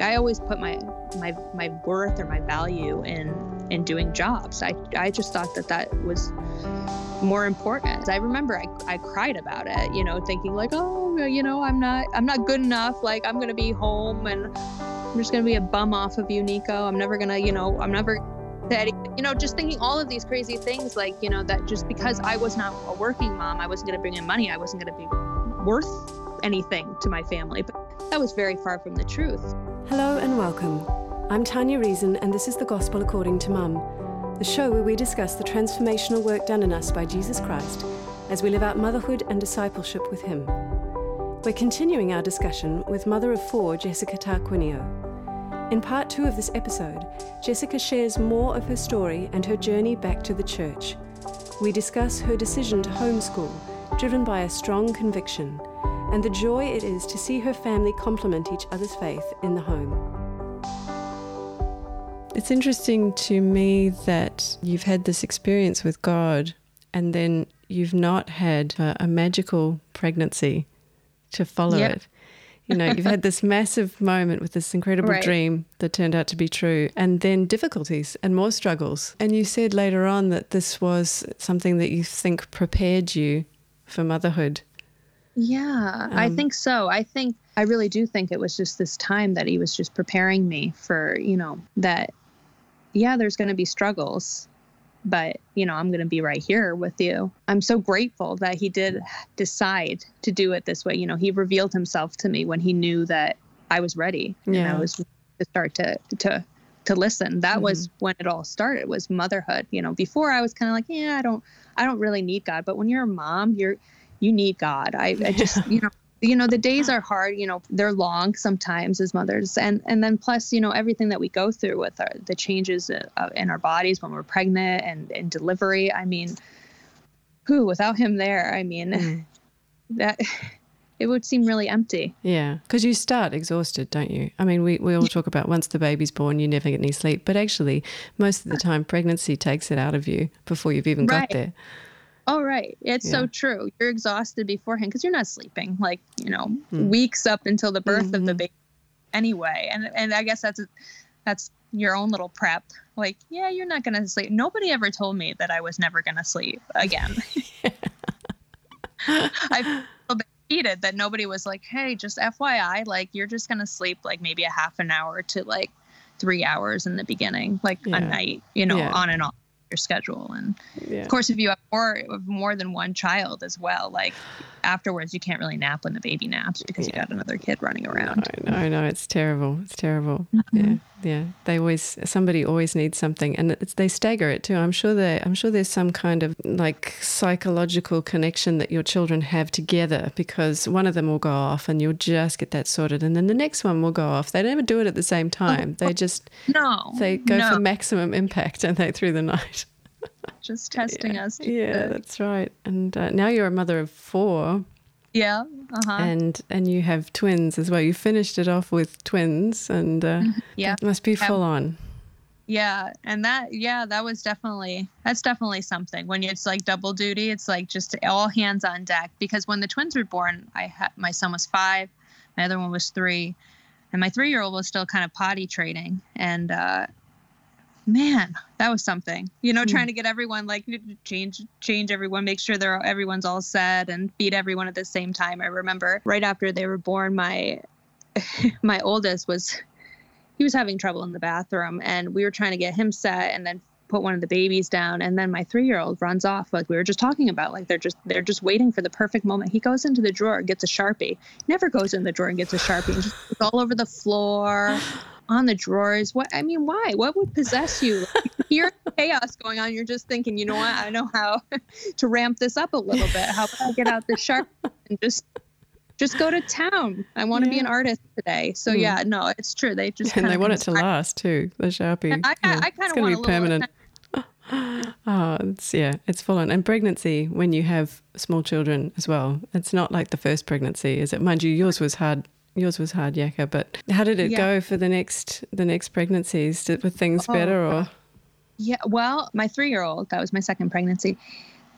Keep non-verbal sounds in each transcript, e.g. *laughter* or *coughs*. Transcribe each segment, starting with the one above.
I always put my my my worth or my value in in doing jobs. I I just thought that that was more important. I remember I, I cried about it, you know, thinking like, oh, you know, I'm not I'm not good enough. Like I'm gonna be home and I'm just gonna be a bum off of you, Nico. I'm never gonna, you know, I'm never you know, just thinking all of these crazy things, like, you know, that just because I was not a working mom, I wasn't going to bring in money, I wasn't going to be worth anything to my family. But that was very far from the truth. Hello and welcome. I'm Tanya Reason, and this is the Gospel According to Mum, the show where we discuss the transformational work done in us by Jesus Christ as we live out motherhood and discipleship with Him. We're continuing our discussion with mother of four, Jessica Tarquinio. In part two of this episode, Jessica shares more of her story and her journey back to the church. We discuss her decision to homeschool, driven by a strong conviction, and the joy it is to see her family complement each other's faith in the home. It's interesting to me that you've had this experience with God and then you've not had a, a magical pregnancy to follow yep. it you know, you've had this *laughs* massive moment with this incredible right. dream that turned out to be true, and then difficulties and more struggles. And you said later on that this was something that you think prepared you for motherhood. Yeah, um, I think so. I think I really do think it was just this time that he was just preparing me for, you know, that yeah, there's going to be struggles but you know i'm going to be right here with you i'm so grateful that he did decide to do it this way you know he revealed himself to me when he knew that i was ready yeah. and i was to start to to to listen that mm-hmm. was when it all started was motherhood you know before i was kind of like yeah i don't i don't really need god but when you're a mom you're you need god. I, I just you know you know the *laughs* days are hard you know they're long sometimes as mothers. And and then plus you know everything that we go through with our, the changes uh, in our bodies when we're pregnant and in delivery i mean who without him there i mean mm. *laughs* that it would seem really empty. Yeah because you start exhausted don't you? I mean we, we all talk about once the baby's born you never get any sleep. But actually most of the time pregnancy takes it out of you before you've even right. got there Oh, right. It's yeah. so true. You're exhausted beforehand because you're not sleeping like, you know, mm. weeks up until the birth mm-hmm. of the mm-hmm. baby anyway. And and I guess that's a, that's your own little prep. Like, yeah, you're not going to sleep. Nobody ever told me that I was never going to sleep again. *laughs* I feel defeated that nobody was like, hey, just FYI, like, you're just going to sleep like maybe a half an hour to like three hours in the beginning, like yeah. a night, you know, yeah. on and off your schedule and yeah. of course if you have more more than one child as well like afterwards you can't really nap when the baby naps because yeah. you got another kid running around no, no no it's terrible it's terrible mm-hmm. yeah yeah they always somebody always needs something and they stagger it too i'm sure they i'm sure there's some kind of like psychological connection that your children have together because one of them will go off and you'll just get that sorted and then the next one will go off they never do it at the same time they just no they go no. for maximum impact and they through the night just *laughs* testing yeah. us. Yeah, that's right. And uh, now you're a mother of four. Yeah. Uh-huh. And and you have twins as well. You finished it off with twins, and uh, mm-hmm. yeah, it must be full on. Yeah, and that yeah, that was definitely that's definitely something. When it's like double duty, it's like just all hands on deck. Because when the twins were born, I had my son was five, my other one was three, and my three year old was still kind of potty training, and uh, man, that was something. You know, mm. trying to get everyone like change change everyone, make sure they're everyone's all set and feed everyone at the same time. I remember right after they were born, my *laughs* my oldest was he was having trouble in the bathroom and we were trying to get him set and then put one of the babies down and then my three year old runs off like we were just talking about like they're just they're just waiting for the perfect moment he goes into the drawer gets a sharpie never goes in the drawer and gets a sharpie and just all over the floor *gasps* *laughs* on the drawers. What I mean, why? What would possess you? Like, *laughs* chaos going on. You're just thinking, you know what? I know how *laughs* to ramp this up a little bit. How about I get out the sharp and just just go to town. I want to yeah. be an artist today. So mm. yeah, no, it's true. They just and they want it to last too. The sharpie. I, yeah. I kind of want to be permanent. *gasps* oh, it's yeah, it's full on. And pregnancy when you have small children as well. It's not like the first pregnancy, is it? Mind you, yours was hard yours was hard, Yaka. But how did it yeah. go for the next the next pregnancies? Did, were things oh, better or? Yeah, well, my three year old that was my second pregnancy.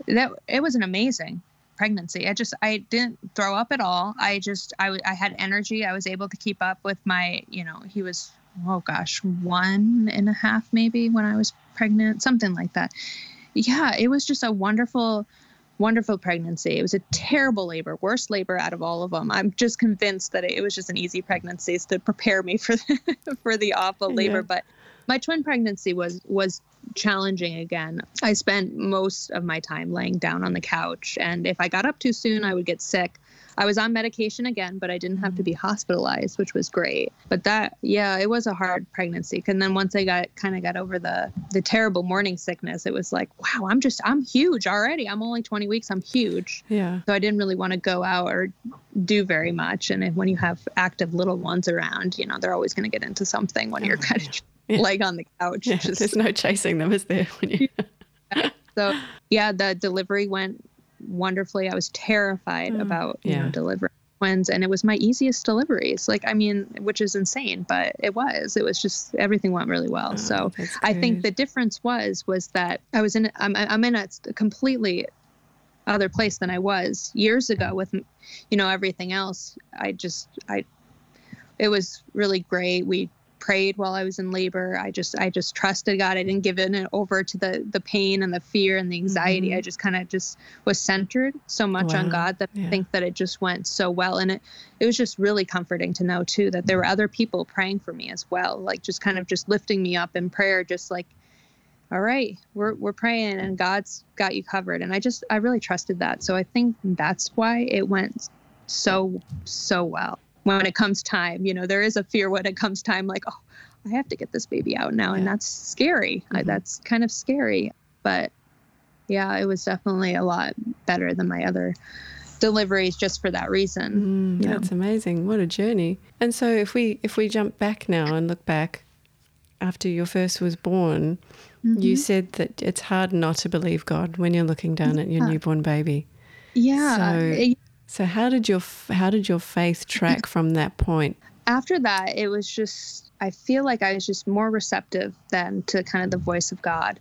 That it was an amazing. pregnancy. I just I didn't throw up at all. I just I I had energy. I was able to keep up with my you know he was oh gosh one and a half maybe when I was pregnant something like that. Yeah, it was just a wonderful wonderful pregnancy. It was a terrible labor, worst labor out of all of them. I'm just convinced that it was just an easy pregnancy to prepare me for the, *laughs* for the awful labor. Yeah. But my twin pregnancy was was challenging again. I spent most of my time laying down on the couch, and if I got up too soon, I would get sick. I was on medication again, but I didn't have to be mm. hospitalized, which was great. But that, yeah, it was a hard pregnancy. And then once I got kind of got over the the terrible morning sickness, it was like, wow, I'm just I'm huge already. I'm only 20 weeks. I'm huge. Yeah. So I didn't really want to go out or do very much. And when you have active little ones around, you know, they're always going to get into something when oh, you're kind of *laughs* yeah. like on the couch. Yeah, just, there's no chasing them, is there? When you... *laughs* so yeah, the delivery went wonderfully. I was terrified mm, about you yeah. know delivering twins, and it was my easiest deliveries. Like I mean, which is insane, but it was. It was just everything went really well. Oh, so I think the difference was was that I was in I'm I'm in a completely other place than I was years ago with you know everything else. I just I it was really great. We prayed while I was in labor. I just I just trusted God. I didn't give it over to the the pain and the fear and the anxiety. Mm-hmm. I just kind of just was centered so much wow. on God that yeah. I think that it just went so well. And it it was just really comforting to know too that there were other people praying for me as well. Like just kind of just lifting me up in prayer, just like all right, we're we're praying and God's got you covered. And I just I really trusted that. So I think that's why it went so so well when it comes time. You know, there is a fear when it comes time, like, oh, I have to get this baby out now. Yeah. And that's scary. Mm-hmm. I, that's kind of scary. But yeah, it was definitely a lot better than my other deliveries just for that reason. Mm, that's know? amazing. What a journey. And so if we if we jump back now and look back after your first was born, mm-hmm. you said that it's hard not to believe God when you're looking down yeah. at your newborn baby. Yeah. So so how did your how did your faith track from that point? After that, it was just I feel like I was just more receptive then to kind of the voice of God.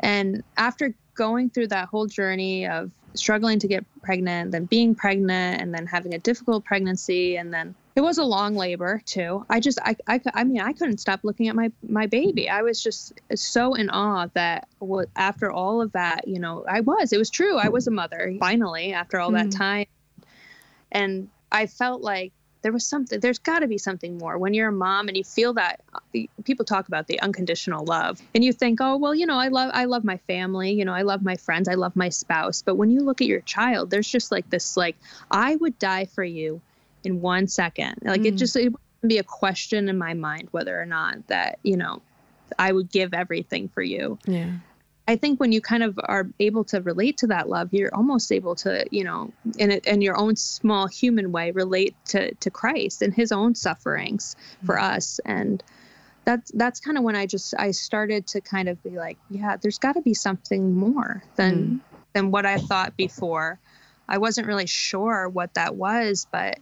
And after going through that whole journey of struggling to get pregnant, then being pregnant, and then having a difficult pregnancy, and then it was a long labor too. I just, I, I, I mean, I couldn't stop looking at my my baby. I was just so in awe that after all of that, you know, I was. It was true. I was a mother finally after all mm. that time. And I felt like there was something there's got to be something more. When you're a mom and you feel that people talk about the unconditional love and you think oh well you know i love i love my family you know i love my friends i love my spouse. But when you look at your child there's just like this like i would die for you in one second. Like mm. it just it would be a question in my mind whether or not that you know i would give everything for you. Yeah I think when you kind of are able to relate to that love, you're almost able to, you know, in a, in your own small human way, relate to to Christ and His own sufferings mm-hmm. for us, and that's that's kind of when I just I started to kind of be like, yeah, there's got to be something more than mm-hmm. than what I thought before. I wasn't really sure what that was, but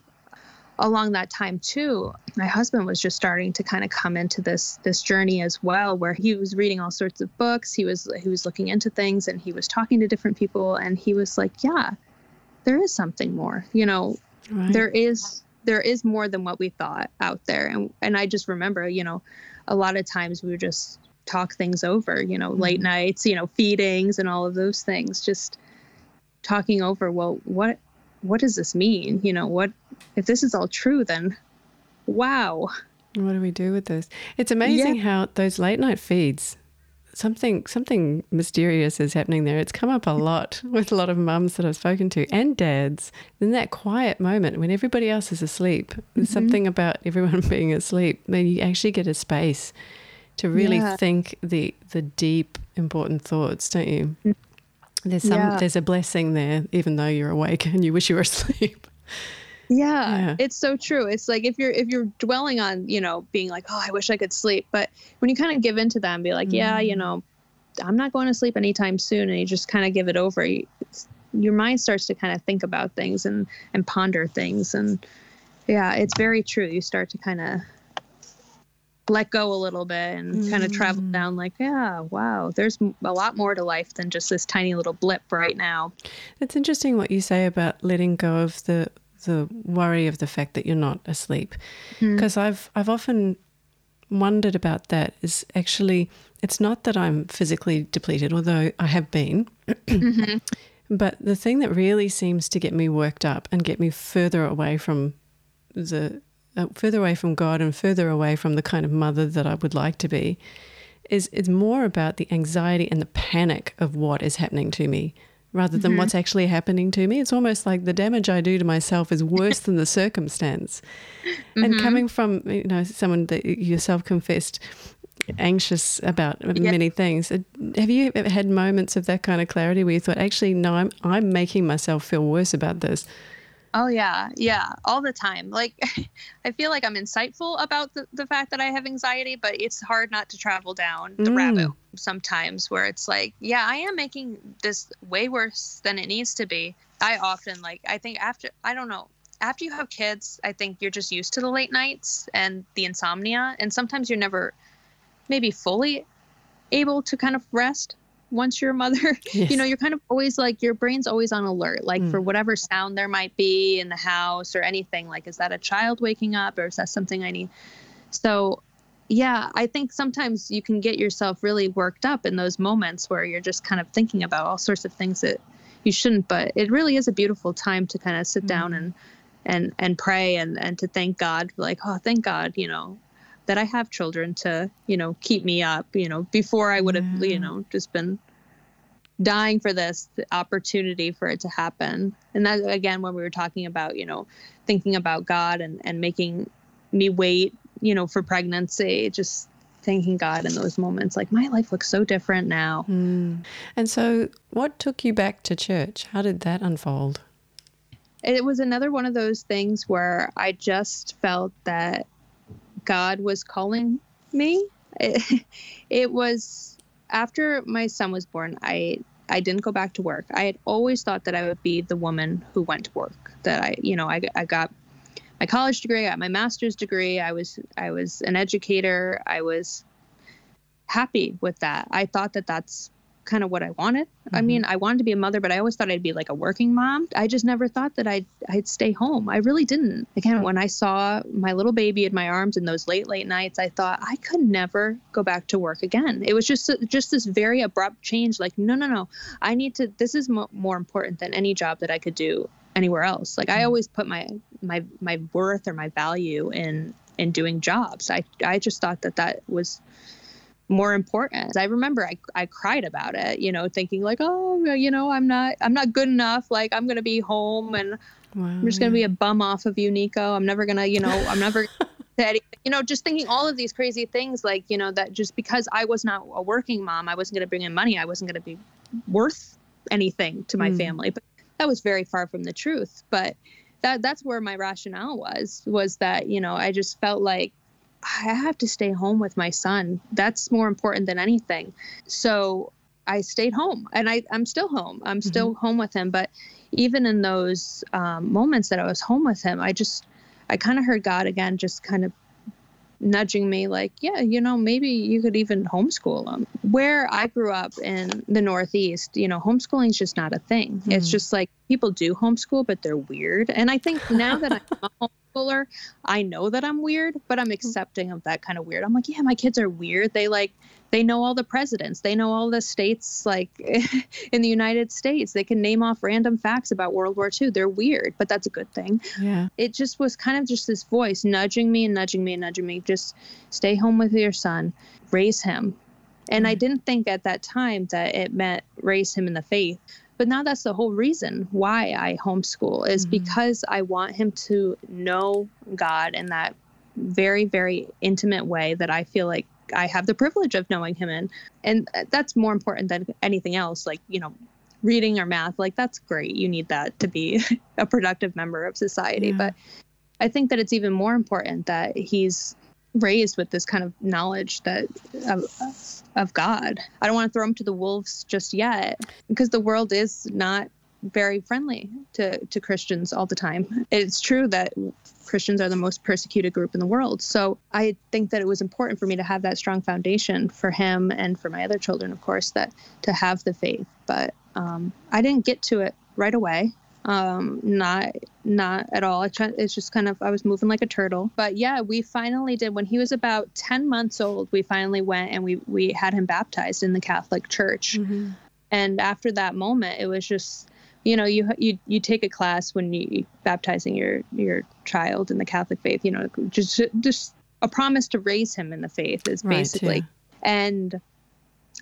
along that time too my husband was just starting to kind of come into this this journey as well where he was reading all sorts of books he was he was looking into things and he was talking to different people and he was like yeah there is something more you know right. there is there is more than what we thought out there and and I just remember you know a lot of times we would just talk things over you know mm-hmm. late nights you know feedings and all of those things just talking over well what what does this mean? You know, what if this is all true? Then, wow. What do we do with this? It's amazing yeah. how those late night feeds. Something something mysterious is happening there. It's come up a lot *laughs* with a lot of mums that I've spoken to and dads. In that quiet moment when everybody else is asleep, there's mm-hmm. something about everyone *laughs* being asleep. Then you actually get a space to really yeah. think the the deep, important thoughts, don't you? Mm-hmm. There's some yeah. there's a blessing there, even though you're awake and you wish you were *laughs* asleep. Yeah, yeah, it's so true. It's like if you're if you're dwelling on you know being like oh I wish I could sleep, but when you kind of give into them, be like mm. yeah you know I'm not going to sleep anytime soon, and you just kind of give it over. You, your mind starts to kind of think about things and and ponder things, and yeah, it's very true. You start to kind of let go a little bit and mm. kind of travel down like yeah wow there's a lot more to life than just this tiny little blip right now it's interesting what you say about letting go of the the worry of the fact that you're not asleep because mm. i've i've often wondered about that is actually it's not that i'm physically depleted although i have been mm-hmm. but the thing that really seems to get me worked up and get me further away from the uh, further away from God and further away from the kind of mother that I would like to be, is it's more about the anxiety and the panic of what is happening to me rather than mm-hmm. what's actually happening to me. It's almost like the damage I do to myself is worse than the circumstance. Mm-hmm. And coming from you know someone that yourself confessed anxious about many things, uh, have you ever had moments of that kind of clarity where you thought, actually, no, I'm I'm making myself feel worse about this? Oh yeah, yeah, all the time. Like *laughs* I feel like I'm insightful about the, the fact that I have anxiety, but it's hard not to travel down the mm. rabbit sometimes where it's like, yeah, I am making this way worse than it needs to be. I often like I think after I don't know, after you have kids, I think you're just used to the late nights and the insomnia and sometimes you're never maybe fully able to kind of rest once you're a mother *laughs* yes. you know you're kind of always like your brain's always on alert like mm. for whatever sound there might be in the house or anything like is that a child waking up or is that something i need so yeah i think sometimes you can get yourself really worked up in those moments where you're just kind of thinking about all sorts of things that you shouldn't but it really is a beautiful time to kind of sit mm. down and and and pray and and to thank god like oh thank god you know that I have children to, you know, keep me up, you know, before I would have, yeah. you know, just been dying for this opportunity for it to happen. And that again when we were talking about, you know, thinking about God and and making me wait, you know, for pregnancy, just thanking God in those moments like my life looks so different now. Mm. And so what took you back to church? How did that unfold? It was another one of those things where I just felt that God was calling me. It, *laughs* it was after my son was born, I I didn't go back to work. I had always thought that I would be the woman who went to work. That I, you know, I, I got my college degree, I got my master's degree. I was I was an educator. I was happy with that. I thought that that's kind of what I wanted. Mm-hmm. I mean, I wanted to be a mother, but I always thought I'd be like a working mom. I just never thought that I'd I'd stay home. I really didn't. Again, when I saw my little baby in my arms in those late late nights, I thought I could never go back to work again. It was just just this very abrupt change. Like, no, no, no. I need to. This is mo- more important than any job that I could do anywhere else. Like, I mm-hmm. always put my my my worth or my value in in doing jobs. I I just thought that that was more important. I remember I, I cried about it, you know, thinking like, oh, you know, I'm not I'm not good enough. Like I'm gonna be home and wow. I'm just gonna be a bum off of you, Nico. I'm never gonna, you know, I'm never *laughs* you know, just thinking all of these crazy things, like you know, that just because I was not a working mom, I wasn't gonna bring in money. I wasn't gonna be worth anything to my mm. family. But that was very far from the truth. But that that's where my rationale was was that you know I just felt like I have to stay home with my son. That's more important than anything. So I stayed home and I, I'm still home. I'm mm-hmm. still home with him. But even in those um, moments that I was home with him, I just, I kind of heard God again, just kind of nudging me like, yeah, you know, maybe you could even homeschool them. Where I grew up in the Northeast, you know, homeschooling is just not a thing. Mm. It's just like people do homeschool, but they're weird. And I think now that I'm *laughs* homeschooler, I know that I'm weird, but I'm accepting of that kind of weird. I'm like, yeah, my kids are weird. They like they know all the presidents. They know all the states like *laughs* in the United States. They can name off random facts about World War II. They're weird, but that's a good thing. Yeah. It just was kind of just this voice nudging me and nudging me and nudging me. Just stay home with your son, raise him. And I mm. didn't think at that time that it meant raise him in the faith. But now that's the whole reason why I homeschool is mm-hmm. because I want him to know God in that very, very intimate way that I feel like I have the privilege of knowing him in. And that's more important than anything else. Like, you know, reading or math, like that's great. You need that to be *laughs* a productive member of society. Yeah. But I think that it's even more important that he's raised with this kind of knowledge that of, of God. I don't want to throw him to the wolves just yet because the world is not very friendly to, to Christians all the time. It's true that Christians are the most persecuted group in the world. So I think that it was important for me to have that strong foundation for him and for my other children, of course, that to have the faith. But um, I didn't get to it right away. Um, not not at all. It's just kind of I was moving like a turtle. But yeah, we finally did when he was about ten months old. We finally went and we we had him baptized in the Catholic Church. Mm-hmm. And after that moment, it was just you know you you you take a class when you baptizing your your child in the Catholic faith. You know, just just a promise to raise him in the faith is basically. Right, yeah. And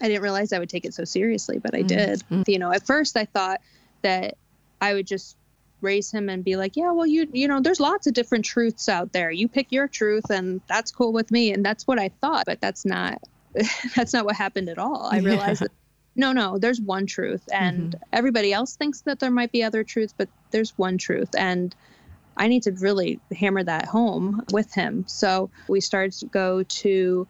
I didn't realize I would take it so seriously, but I mm-hmm. did. Mm-hmm. You know, at first I thought that I would just raise him and be like, yeah, well, you you know, there's lots of different truths out there. You pick your truth, and that's cool with me. And that's what I thought, but that's not *laughs* that's not what happened at all. I realized yeah. that no, no, there's one truth, and mm-hmm. everybody else thinks that there might be other truths, but there's one truth, and I need to really hammer that home with him. So we started to go to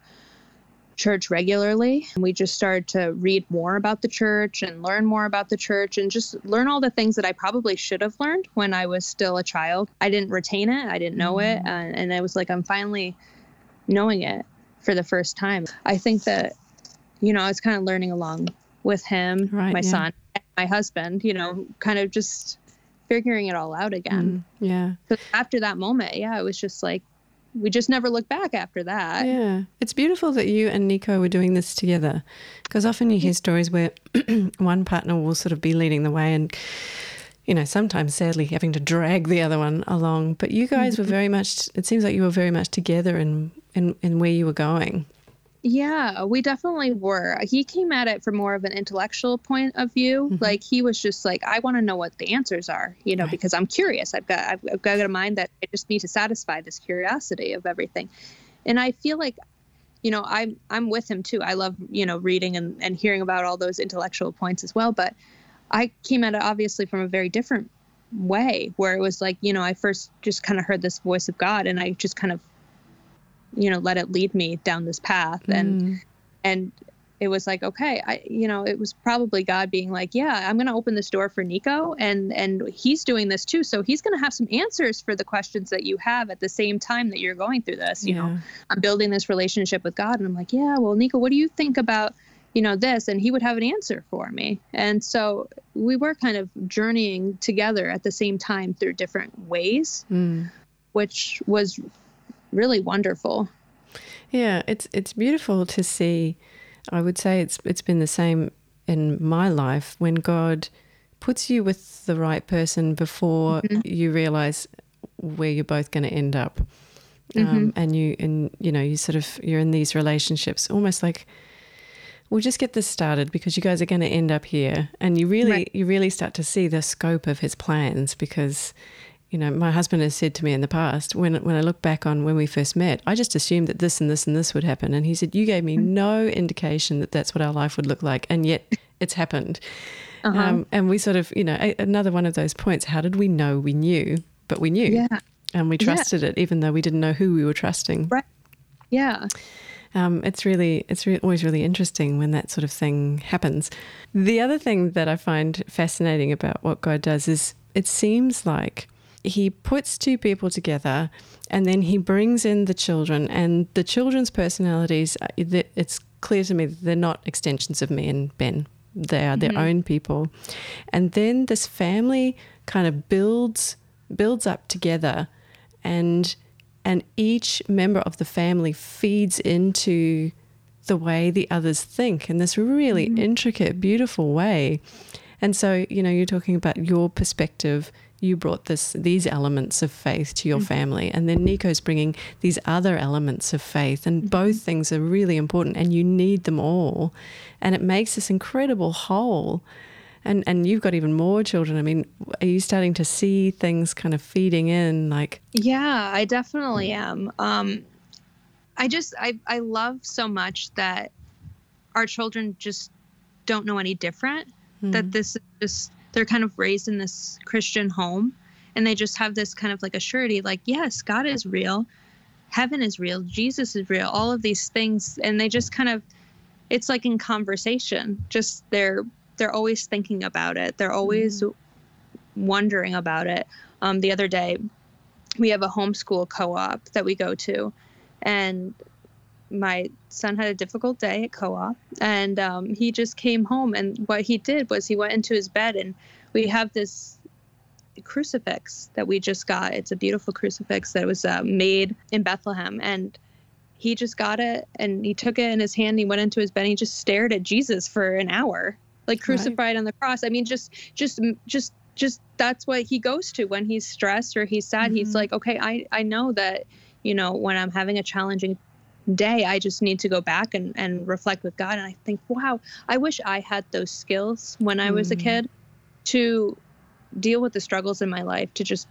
church regularly. And We just started to read more about the church and learn more about the church and just learn all the things that I probably should have learned when I was still a child. I didn't retain it, I didn't know mm-hmm. it. And, and it was like I'm finally knowing it for the first time. I think that, you know, I was kind of learning along with him, right, my yeah. son, my husband, you know, kind of just figuring it all out again. Mm, yeah. After that moment, yeah, it was just like, we just never looked back after that. Yeah. It's beautiful that you and Nico were doing this together because often you hear mm. stories where *clears throat* one partner will sort of be leading the way and, you know, sometimes sadly having to drag the other one along. But you mm. guys were very much, it seems like you were very much together in, in, in where you were going. Yeah, we definitely were. He came at it from more of an intellectual point of view. Mm-hmm. Like he was just like, I want to know what the answers are, you know, right. because I'm curious. I've got I've, I've got a mind that I just need to satisfy this curiosity of everything. And I feel like, you know, I'm I'm with him too. I love, you know, reading and, and hearing about all those intellectual points as well. But I came at it obviously from a very different way where it was like, you know, I first just kind of heard this voice of God and I just kind of you know let it lead me down this path and mm. and it was like okay i you know it was probably god being like yeah i'm going to open this door for nico and and he's doing this too so he's going to have some answers for the questions that you have at the same time that you're going through this you yeah. know i'm building this relationship with god and i'm like yeah well nico what do you think about you know this and he would have an answer for me and so we were kind of journeying together at the same time through different ways mm. which was really wonderful. Yeah, it's it's beautiful to see. I would say it's it's been the same in my life when God puts you with the right person before mm-hmm. you realize where you're both going to end up. Mm-hmm. Um, and you and you know you sort of you're in these relationships almost like we'll just get this started because you guys are going to end up here and you really right. you really start to see the scope of his plans because you know, my husband has said to me in the past, when when I look back on when we first met, I just assumed that this and this and this would happen. And he said, You gave me mm. no indication that that's what our life would look like. And yet *laughs* it's happened. Uh-huh. Um, and we sort of, you know, a, another one of those points how did we know we knew, but we knew? Yeah. And we trusted yeah. it, even though we didn't know who we were trusting. Right. Yeah. Um, it's really, it's re- always really interesting when that sort of thing happens. The other thing that I find fascinating about what God does is it seems like he puts two people together and then he brings in the children and the children's personalities uh, it's clear to me that they're not extensions of me and ben they are their mm-hmm. own people and then this family kind of builds builds up together and and each member of the family feeds into the way the others think in this really mm-hmm. intricate beautiful way and so you know you're talking about your perspective you brought this these elements of faith to your mm-hmm. family. And then Nico's bringing these other elements of faith. And mm-hmm. both things are really important and you need them all. And it makes this incredible whole. And and you've got even more children. I mean are you starting to see things kind of feeding in like? Yeah i definitely am. Um i just i i love so much that our children just don't know any different mm. that this is just they're kind of raised in this Christian home and they just have this kind of like a surety like, yes, God is real, heaven is real, Jesus is real, all of these things. And they just kind of, it's like in conversation, just they're, they're always thinking about it. They're always mm-hmm. wondering about it. Um, the other day, we have a homeschool co-op that we go to, and my son had a difficult day at co-op, and um, he just came home. And what he did was he went into his bed, and we have this crucifix that we just got. It's a beautiful crucifix that was uh, made in Bethlehem, and he just got it and he took it in his hand. And he went into his bed. and He just stared at Jesus for an hour, like crucified right. on the cross. I mean, just, just, just, just that's what he goes to when he's stressed or he's sad. Mm-hmm. He's like, okay, I, I know that, you know, when I'm having a challenging day, I just need to go back and, and reflect with God. And I think, wow, I wish I had those skills when I was mm. a kid to deal with the struggles in my life, to just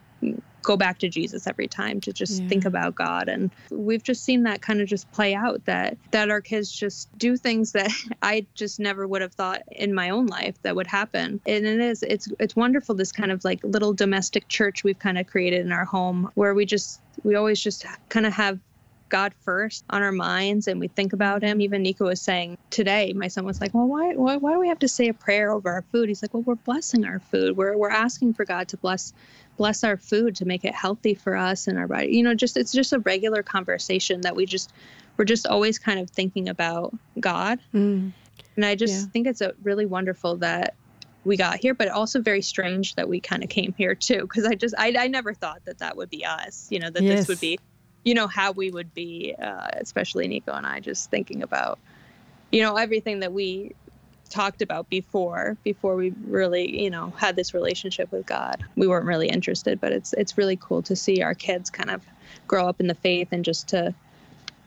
go back to Jesus every time to just yeah. think about God and we've just seen that kind of just play out that that our kids just do things that *laughs* I just never would have thought in my own life that would happen and it is it's it's wonderful this kind of like little domestic church we've kind of created in our home where we just we always just kind of have God first on our minds and we think about him. Even Nico was saying today, my son was like, Well, why, why, why do we have to say a prayer over our food? He's like, Well, we're blessing our food. We're, we're asking for God to bless bless our food to make it healthy for us and our body. You know, just it's just a regular conversation that we just we're just always kind of thinking about God. Mm. And I just yeah. think it's a really wonderful that we got here, but also very strange that we kind of came here too. Because I just I, I never thought that that would be us. You know, that yes. this would be you know how we would be uh, especially nico and i just thinking about you know everything that we talked about before before we really you know had this relationship with god we weren't really interested but it's it's really cool to see our kids kind of grow up in the faith and just to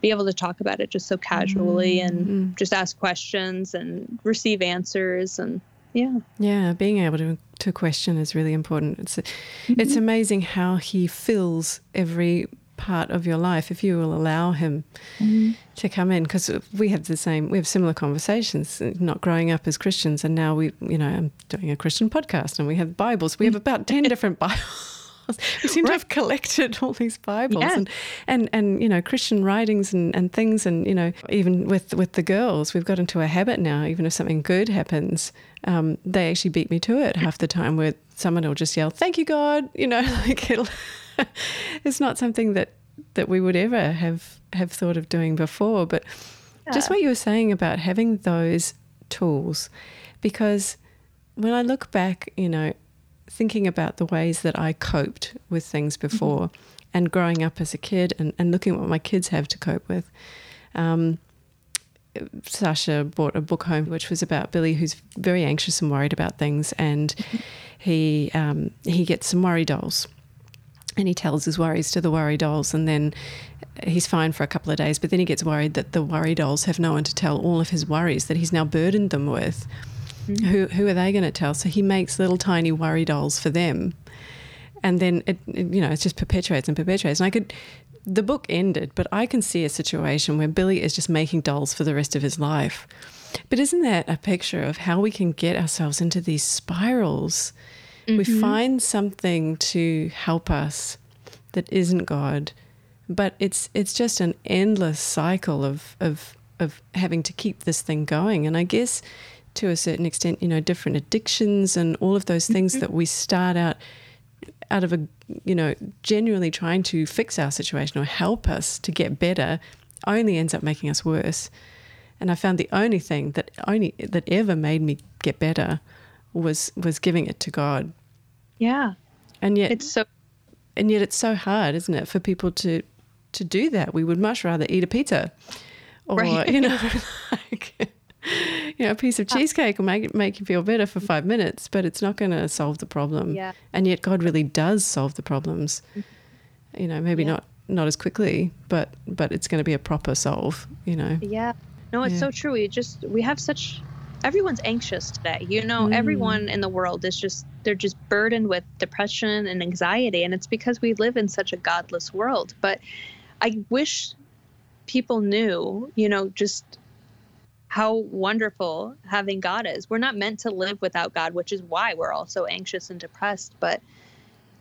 be able to talk about it just so casually mm-hmm. and just ask questions and receive answers and yeah yeah being able to to question is really important it's mm-hmm. it's amazing how he fills every part of your life if you will allow him mm-hmm. to come in because we have the same we have similar conversations not growing up as christians and now we you know i'm doing a christian podcast and we have bibles we have about 10 different *laughs* bibles we seem right. to have collected all these Bibles yeah. and, and and you know Christian writings and, and things and you know even with with the girls we've got into a habit now even if something good happens um, they actually beat me to it half the time where someone will just yell thank you God you know *laughs* like it'll it's not something that that we would ever have have thought of doing before. But yeah. just what you were saying about having those tools, because when I look back, you know, thinking about the ways that I coped with things mm-hmm. before mm-hmm. and growing up as a kid and, and looking at what my kids have to cope with. Um, Sasha brought a book home which was about Billy, who's very anxious and worried about things, and *laughs* he um, he gets some worry dolls, and he tells his worries to the worry dolls and then he's fine for a couple of days but then he gets worried that the worry dolls have no one to tell all of his worries that he's now burdened them with. Mm-hmm. who, who are they going to tell? So he makes little tiny worry dolls for them. And then it, it, you know it just perpetuates and perpetuates. And i could the book ended but i can see a situation where billy is just making dolls for the rest of his life but isn't that a picture of how we can get ourselves into these spirals Mm-hmm. We find something to help us that isn't God, but it's it's just an endless cycle of of of having to keep this thing going. And I guess to a certain extent, you know, different addictions and all of those things mm-hmm. that we start out out of a you know genuinely trying to fix our situation or help us to get better only ends up making us worse. And I found the only thing that only that ever made me get better was was giving it to God. Yeah. And yet it's so and yet it's so hard, isn't it, for people to to do that. We would much rather eat a pizza. Or right. you know, *laughs* *laughs* like *laughs* you know, a piece of cheesecake will make make you feel better for five minutes, but it's not going to solve the problem. Yeah. And yet, God really does solve the problems. You know, maybe yeah. not not as quickly, but but it's going to be a proper solve. You know. Yeah. No, it's yeah. so true. We just we have such everyone's anxious today. You know, mm. everyone in the world is just they're just burdened with depression and anxiety and it's because we live in such a godless world. But I wish people knew, you know, just how wonderful having God is. We're not meant to live without God, which is why we're all so anxious and depressed, but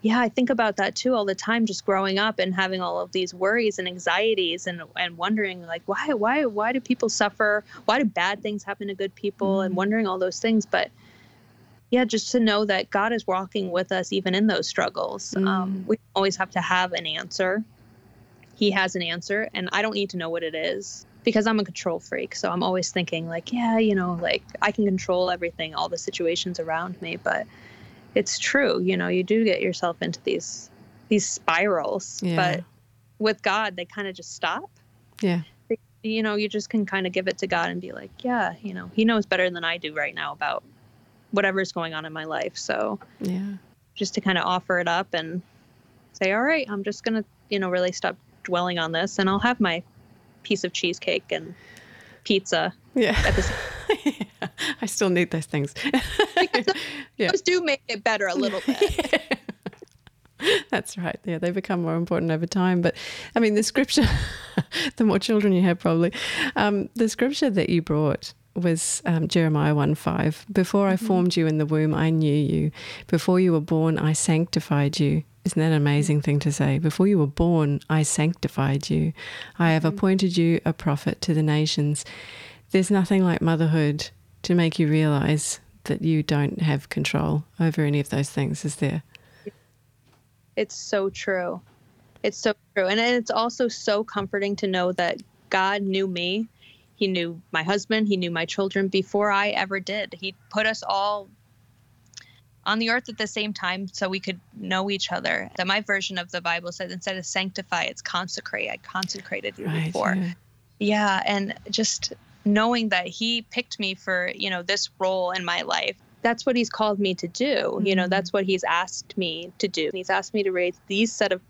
yeah, I think about that too all the time, just growing up and having all of these worries and anxieties and and wondering like why why why do people suffer? Why do bad things happen to good people? Mm-hmm. And wondering all those things. But yeah, just to know that God is walking with us even in those struggles. Mm. Um, we always have to have an answer. He has an answer, and I don't need to know what it is because I'm a control freak. So I'm always thinking, like, yeah, you know, like I can control everything, all the situations around me. But it's true, you know, you do get yourself into these these spirals. Yeah. But with God, they kind of just stop. Yeah. You know, you just can kind of give it to God and be like, yeah, you know, He knows better than I do right now about whatever's going on in my life. So yeah, just to kind of offer it up and say, all right, I'm just gonna, you know, really stop dwelling on this, and I'll have my piece of cheesecake and pizza. Yeah. *laughs* yeah. I still need those things. those, *laughs* yeah. those do make it better a little bit. *laughs* That's right. Yeah, they become more important over time. But I mean, the scripture, the more children you have, probably, um, the scripture that you brought was um, Jeremiah 1 5. Before I mm-hmm. formed you in the womb, I knew you. Before you were born, I sanctified you. Isn't that an amazing thing to say? Before you were born, I sanctified you. I have mm-hmm. appointed you a prophet to the nations. There's nothing like motherhood to make you realize that you don't have control over any of those things, is there? It's so true. It's so true. And it's also so comforting to know that God knew me. He knew my husband. He knew my children before I ever did. He put us all on the earth at the same time so we could know each other. That my version of the Bible says instead of sanctify, it's consecrate. I consecrated you right, before. Yeah. yeah. And just knowing that he picked me for, you know, this role in my life that's what he's called me to do. Mm-hmm. You know, mm-hmm. that's what he's asked me to do. He's asked me to raise these set of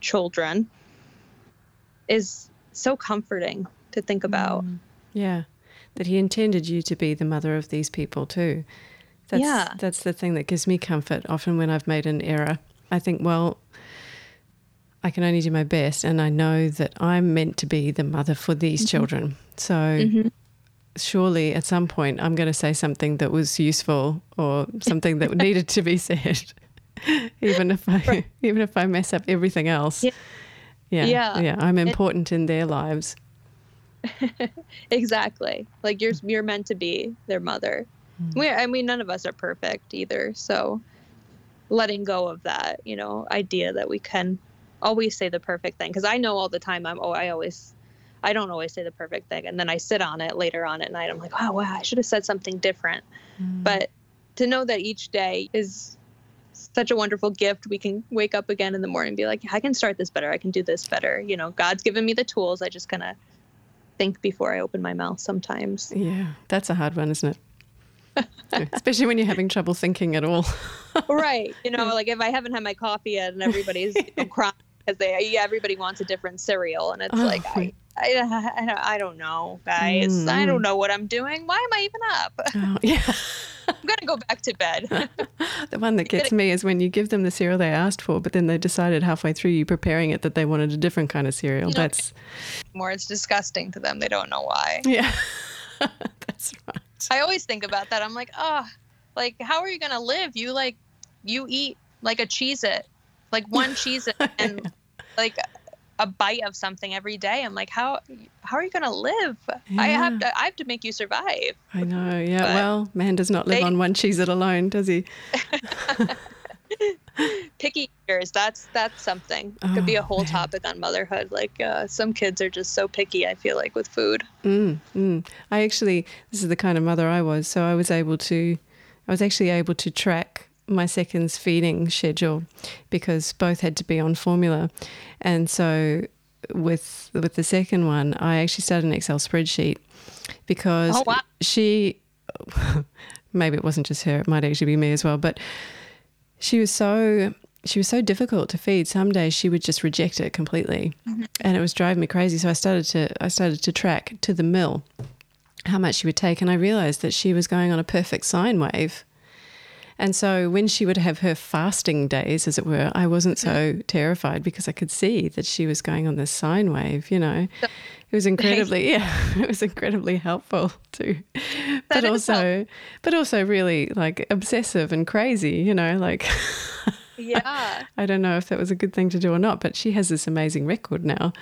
children is so comforting to think about. Mm. Yeah. That he intended you to be the mother of these people too. That's, yeah. That's the thing that gives me comfort. Often when I've made an error, I think, well, I can only do my best. And I know that I'm meant to be the mother for these mm-hmm. children. So mm-hmm surely at some point I'm going to say something that was useful or something that needed to be said, *laughs* even if I *laughs* even if I mess up everything else. Yeah. Yeah, yeah, yeah I'm important in their lives. *laughs* exactly. Like you're you're meant to be their mother. Mm. We, I mean, none of us are perfect either. So, letting go of that, you know, idea that we can always say the perfect thing. Because I know all the time I'm oh I always I don't always say the perfect thing. And then I sit on it later on at night. I'm like, oh, wow, I should have said something different. Mm. But to know that each day is such a wonderful gift. We can wake up again in the morning and be like, I can start this better. I can do this better. You know, God's given me the tools. I just kind of think before I open my mouth sometimes. Yeah, that's a hard one, isn't it? *laughs* Especially when you're having trouble thinking at all. *laughs* right. You know, like if I haven't had my coffee yet and everybody's *laughs* crying because they, yeah, everybody wants a different cereal. And it's oh, like, I, I, I, I don't know, guys. Mm. I don't know what I'm doing. Why am I even up? Oh, yeah. I'm going to go back to bed. the one that gets me is when you give them the cereal they asked for, but then they decided halfway through you preparing it that they wanted a different kind of cereal. You know, That's more, it's disgusting to them. They don't know why. Yeah. That's right. *laughs* I always think about that. I'm like, oh, like, how are you going to live? You like, you eat like a Cheez-It, like one *laughs* Cheez-It, and like, a bite of something every day. I'm like, how how are you going to live? Yeah. I have to I have to make you survive. I know. Yeah. But well, man does not live they, on one Cheez-It alone, does he? *laughs* *laughs* picky eaters that's that's something it could be a oh, whole man. topic on motherhood like uh, some kids are just so picky i feel like with food mm, mm. i actually this is the kind of mother i was so i was able to i was actually able to track my second's feeding schedule because both had to be on formula. And so with with the second one, I actually started an Excel spreadsheet because oh, wow. she *laughs* maybe it wasn't just her, it might actually be me as well, but she was so she was so difficult to feed. Some days she would just reject it completely. Mm-hmm. And it was driving me crazy. So I started to I started to track to the mill how much she would take and I realized that she was going on a perfect sine wave and so when she would have her fasting days, as it were, I wasn't so terrified because I could see that she was going on this sine wave, you know. It was incredibly *laughs* yeah, it was incredibly helpful too. But also but also really like obsessive and crazy, you know, like *laughs* Yeah. I don't know if that was a good thing to do or not, but she has this amazing record now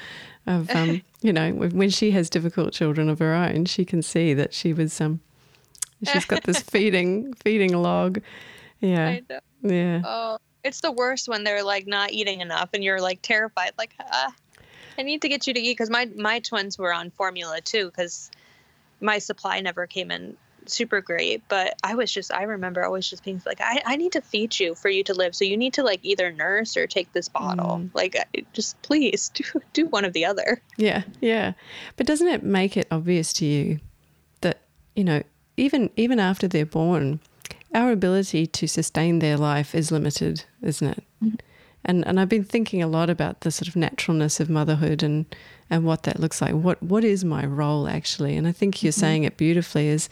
of um, *laughs* you know, when she has difficult children of her own, she can see that she was um She's got this feeding feeding log. Yeah. Yeah. Oh, it's the worst when they're like not eating enough and you're like terrified like ah, I need to get you to eat cuz my my twins were on formula too cuz my supply never came in super great. But i was just i remember always just being like i, I need to feed you for you to live. So you need to like either nurse or take this bottle. Mm. like just please *laughs* do, do one of the other. Yeah yeah. But doesn't it make it obvious to you that you know even even after they're born our ability to sustain their life is limited isn't it? Mm-hmm. And and i've been thinking a lot about the sort of naturalness of motherhood and and what that looks like what what is my role actually and i think you're mm-hmm. saying it beautifully is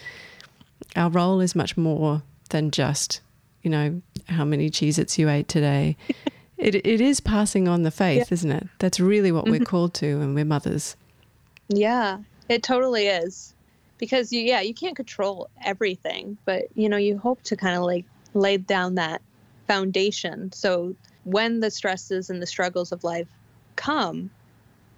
our role is much more than just, you know, how many Cheez-Its you ate today. *laughs* it, it is passing on the faith, yeah. isn't it? That's really what mm-hmm. we're called to when we're mothers. Yeah, it totally is. Because, you, yeah, you can't control everything, but, you know, you hope to kind of like lay down that foundation. So when the stresses and the struggles of life come,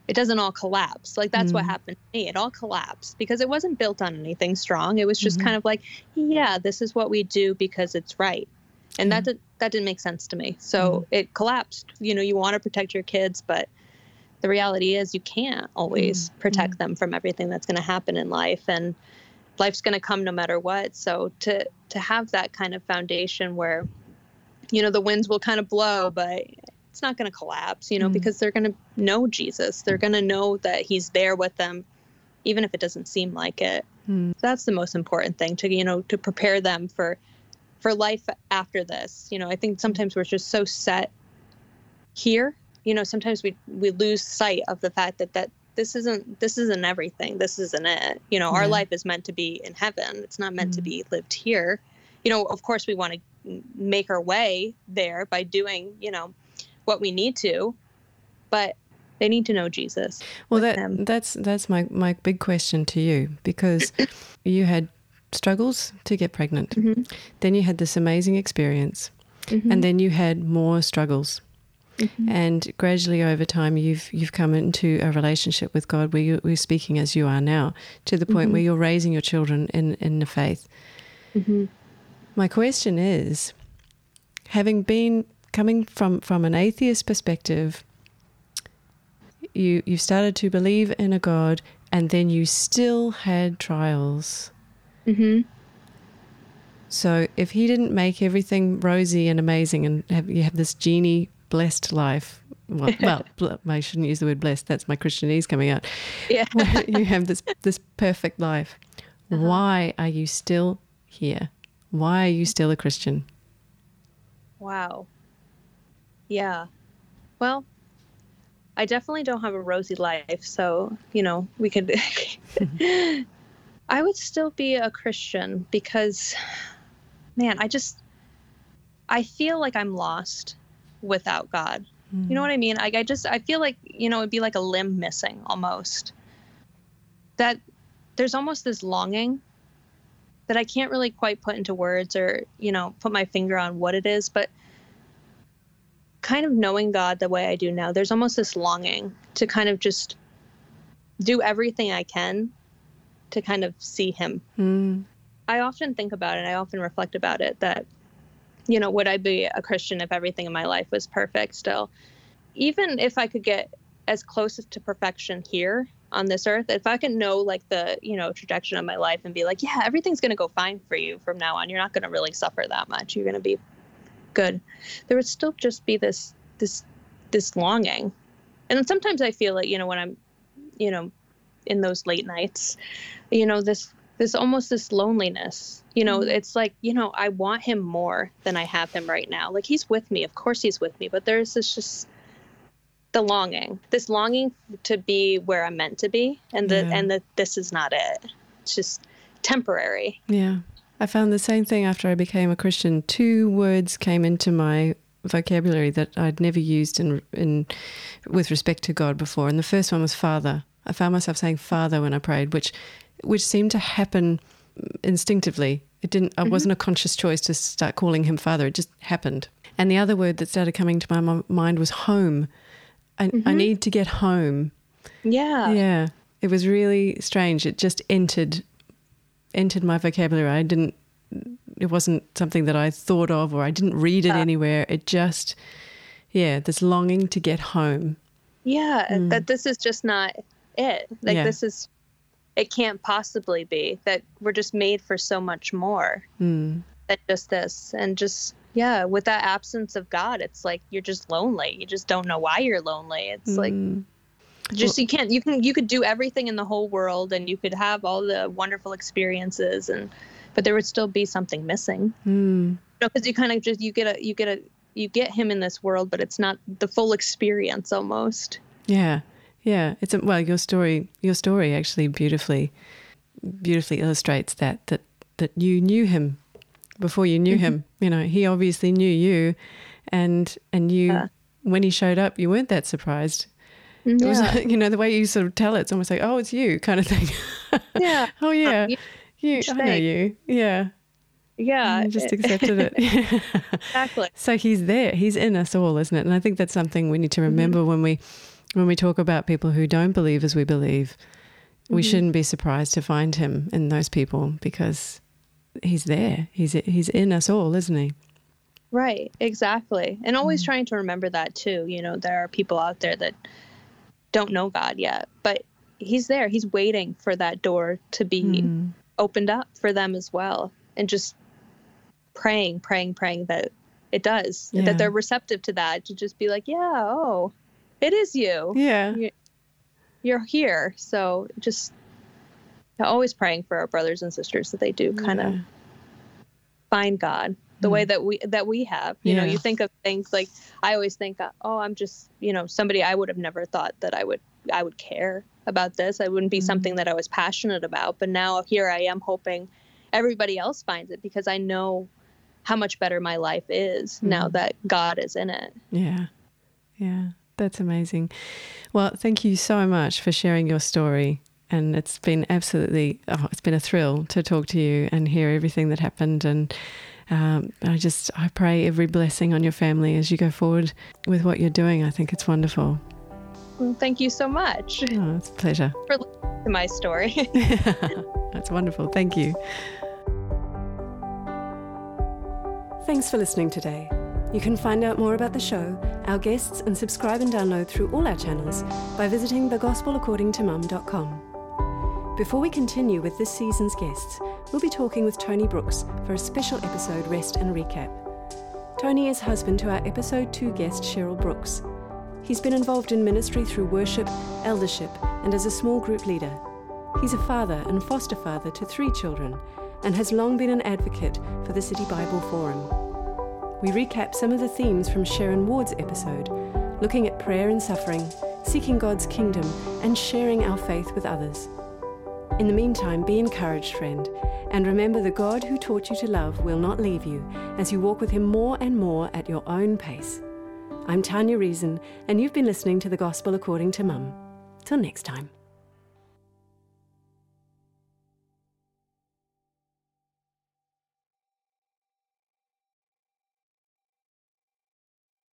it doesn't all collapse. Like that's mm. what happened to me. It all collapsed because it wasn't built on anything strong. It was just mm-hmm. kind of like, yeah, this is what we do because it's right. And mm. that did, that didn't make sense to me. So mm. it collapsed. You know, you want to protect your kids, but the reality is you can't always mm. protect mm. them from everything that's going to happen in life and life's going to come no matter what. So to to have that kind of foundation where you know the winds will kind of blow, but it's not going to collapse, you know, mm. because they're going to know Jesus. They're going to know that he's there with them, even if it doesn't seem like it. Mm. That's the most important thing to, you know, to prepare them for, for life after this. You know, I think sometimes we're just so set here, you know, sometimes we, we lose sight of the fact that, that this isn't, this isn't everything. This isn't it. You know, yeah. our life is meant to be in heaven. It's not meant mm. to be lived here. You know, of course we want to make our way there by doing, you know, what we need to, but they need to know Jesus. Well, that them. that's that's my my big question to you because *coughs* you had struggles to get pregnant, mm-hmm. then you had this amazing experience, mm-hmm. and then you had more struggles. Mm-hmm. And gradually over time, you've you've come into a relationship with God where you, are speaking as you are now, to the point where mm-hmm. you're raising your children in in the faith. My question is, having been coming from, from an atheist perspective, you you started to believe in a God, and then you still had trials. Mm-hmm. So if He didn't make everything rosy and amazing, and have, you have this genie blessed life, well, *laughs* well, I shouldn't use the word blessed. That's my Christianese coming out. Yeah, *laughs* you have this this perfect life. Uh-huh. Why are you still here? Why are you still a Christian? Wow. Yeah. Well, I definitely don't have a rosy life, so, you know, we could *laughs* I would still be a Christian because man, I just I feel like I'm lost without God. Mm. You know hmm. what I mean? Like I just I feel like, you know, it'd be like a limb missing almost. That there's almost this longing that I can't really quite put into words or, you know, put my finger on what it is, but kind of knowing God the way I do now, there's almost this longing to kind of just do everything I can to kind of see Him. Mm. I often think about it, I often reflect about it that, you know, would I be a Christian if everything in my life was perfect still? Even if I could get as close to perfection here on this earth, if I can know like the, you know, trajectory of my life and be like, yeah, everything's going to go fine for you from now on. You're not going to really suffer that much. You're going to be good, there would still just be this this this longing. And sometimes I feel like you know, when I'm, you know, in those late nights, you know, this this almost this loneliness. You know, mm-hmm. it's like, you know, I want him more than I have him right now. Like he's with me, of course he's with me, but there's this just the longing, this longing to be where I'm meant to be, and that yeah. and that this is not it. It's just temporary. Yeah. I found the same thing after I became a Christian. Two words came into my vocabulary that I'd never used in, in with respect to God before, and the first one was Father. I found myself saying Father when I prayed, which which seemed to happen instinctively. It didn't. Mm-hmm. I wasn't a conscious choice to start calling him Father. It just happened. And the other word that started coming to my mind was home. I, mm-hmm. I need to get home. Yeah. Yeah. It was really strange. It just entered entered my vocabulary. I didn't. It wasn't something that I thought of, or I didn't read it anywhere. It just, yeah, this longing to get home. Yeah, Mm. that this is just not it. Like Yeah. this is it can't possibly be that we're just made for so much more Mm. than just this. And just yeah, with that absence of God, it's like you're just lonely. You just don't know why you're lonely. It's like Mm. just you can't you can you could do everything in the whole world and you could have all the wonderful experiences and but there would still be something missing. Mm. because you kind of just you get a you get a you get him in this world, but it's not the full experience almost. Yeah, yeah. It's a, well, your story, your story actually beautifully, beautifully illustrates that that that you knew him before you knew him. You know, he obviously knew you, and and you Yeah. when he showed up, you weren't that surprised. It was, *laughs* you know, the way you sort of tell it, it's almost like, oh, it's you, kind of thing. *laughs* Yeah. oh yeah, you- you. I know you. Yeah. Yeah, mm, You just *laughs* accepted it. exactly. So he's there. He's in us all, isn't it? And I think that's something we need to remember when we when we talk about people who don't believe as we believe. We shouldn't be surprised to find him in those people because he's there. He's he's in us all, isn't he? Right, exactly. And always trying to remember that too. You know, there are people out there that don't know God yet, but He's there. He's waiting for that door to be Mm. opened up for them as well. And just praying, praying, praying that it does, Yeah. that they're receptive to that, to just be like, yeah, oh, it is you. Yeah. You're here. So just always praying for our brothers and sisters that they do kind of Yeah. find God the way mm. that we that we have. You know, you think of things like I always think, oh, I'm just you know somebody I would have never thought that I would I would care about this. I wouldn't be mm-hmm. something that I was passionate about. But now here I am hoping everybody else finds it because I know how much better my life is now mm. that God is in it. Yeah. Yeah. That's amazing. Well, thank you so much for sharing your story. And it's been absolutely, oh, it's been a thrill to talk to you and hear everything that happened. And um, I just, I pray every blessing on your family as you go forward with what you're doing. I think it's wonderful. Well, thank you so much Oh, it's a pleasure. *laughs* for listening to my story. *laughs* That's wonderful. Thank you. Thanks for listening today. You can find out more about the show, our guests, and subscribe and download through all our channels by visiting thegospelaccordingtomum.com. Before we continue with this season's guests, we'll be talking with Tony Brooks for a special episode Rest and Recap. Tony is husband to our episode 2 guest Cheryl Brooks. He's been involved in ministry through worship, eldership, and as a small group leader. He's a father and foster father to three children and has long been an advocate for the City Bible Forum. We recap some of the themes from Sharon Ward's episode, looking at prayer and suffering, seeking God's kingdom, and sharing our faith with others. In the meantime, be encouraged, friend, and remember the God who taught you to love will not leave you as you walk with Him more and more at your own pace. I'm Tanya Reason, and you've been listening to the Gospel According to Mum. Till next time.